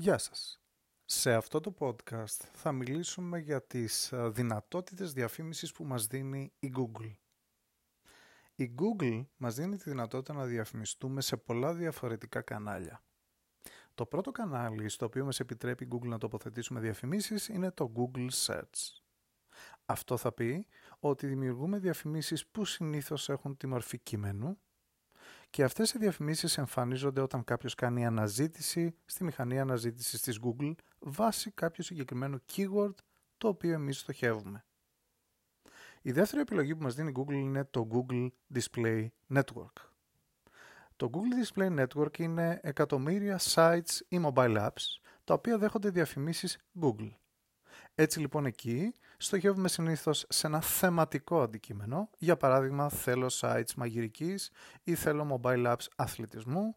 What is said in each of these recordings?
Γεια σας. Σε αυτό το podcast θα μιλήσουμε για τις ε, δυνατότητες διαφήμισης που μας δίνει η Google. Η Google μας δίνει τη δυνατότητα να διαφημιστούμε σε πολλά διαφορετικά κανάλια. Το πρώτο κανάλι στο οποίο μας επιτρέπει η Google να τοποθετήσουμε διαφημίσεις είναι το Google Search. Αυτό θα πει ότι δημιουργούμε διαφημίσεις που συνήθως έχουν τη μορφή κείμενου και αυτές οι διαφημίσεις εμφανίζονται όταν κάποιος κάνει αναζήτηση στη μηχανή αναζήτησης της Google βάσει κάποιο συγκεκριμένο keyword το οποίο εμείς στοχεύουμε. Η δεύτερη επιλογή που μας δίνει η Google είναι το Google Display Network. Το Google Display Network είναι εκατομμύρια sites ή mobile apps τα οποία δέχονται διαφημίσεις Google. Έτσι λοιπόν εκεί στοχεύουμε συνήθως σε ένα θεματικό αντικείμενο, για παράδειγμα θέλω sites μαγειρικής ή θέλω mobile apps αθλητισμού,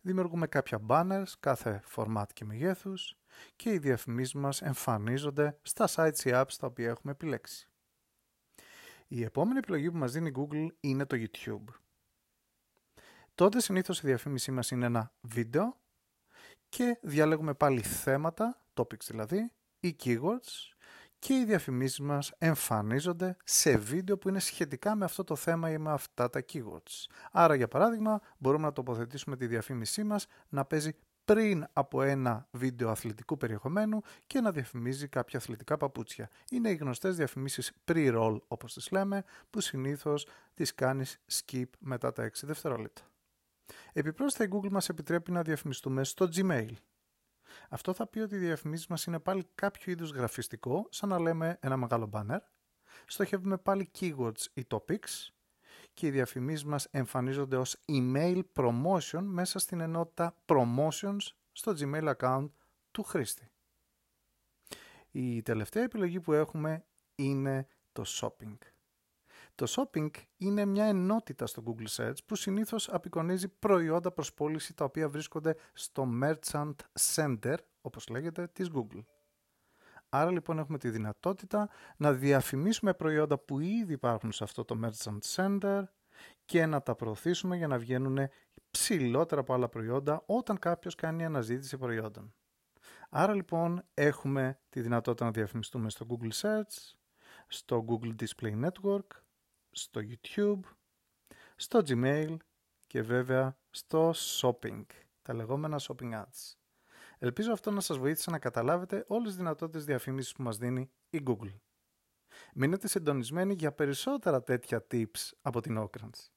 δημιουργούμε κάποια banners κάθε format και μεγέθους και οι διαφημίσεις μας εμφανίζονται στα sites ή apps τα οποία έχουμε επιλέξει. Η επόμενη επιλογή που μας δίνει η Google είναι το YouTube. Τότε συνήθως η διαφήμισή μας είναι ένα βίντεο και διαλέγουμε πάλι θέματα, topics δηλαδή, ή keywords και οι διαφημίσεις μας εμφανίζονται σε βίντεο που είναι σχετικά με αυτό το θέμα ή με αυτά τα keywords. Άρα για παράδειγμα μπορούμε να τοποθετήσουμε τη διαφήμισή μας να παίζει πριν από ένα βίντεο αθλητικού περιεχομένου και να διαφημίζει κάποια αθλητικά παπούτσια. Είναι οι γνωστές διαφημίσεις pre-roll όπως τις λέμε που συνήθως τις κάνεις skip μετά τα 6 δευτερόλεπτα. Επιπρόσθετα η Google μας επιτρέπει να διαφημιστούμε στο Gmail. Αυτό θα πει ότι οι διαφημίσεις μας είναι πάλι κάποιο είδους γραφιστικό, σαν να λέμε ένα μεγάλο banner. Στοχεύουμε πάλι keywords ή topics και οι διαφημίσεις μας εμφανίζονται ως email promotion μέσα στην ενότητα promotions στο Gmail account του χρήστη. Η τελευταία επιλογή που έχουμε είναι το shopping. Το shopping είναι μια ενότητα στο Google Search που συνήθως απεικονίζει προϊόντα προς πώληση τα οποία βρίσκονται στο Merchant Center, όπως λέγεται, της Google. Άρα λοιπόν έχουμε τη δυνατότητα να διαφημίσουμε προϊόντα που ήδη υπάρχουν σε αυτό το Merchant Center και να τα προωθήσουμε για να βγαίνουν ψηλότερα από άλλα προϊόντα όταν κάποιος κάνει αναζήτηση προϊόντων. Άρα λοιπόν έχουμε τη δυνατότητα να διαφημιστούμε στο Google Search, στο Google Display Network, στο YouTube, στο Gmail και βέβαια στο Shopping, τα λεγόμενα Shopping Ads. Ελπίζω αυτό να σας βοήθησε να καταλάβετε όλες τις δυνατότητες διαφήμισης που μας δίνει η Google. Μείνετε συντονισμένοι για περισσότερα τέτοια tips από την Okrans.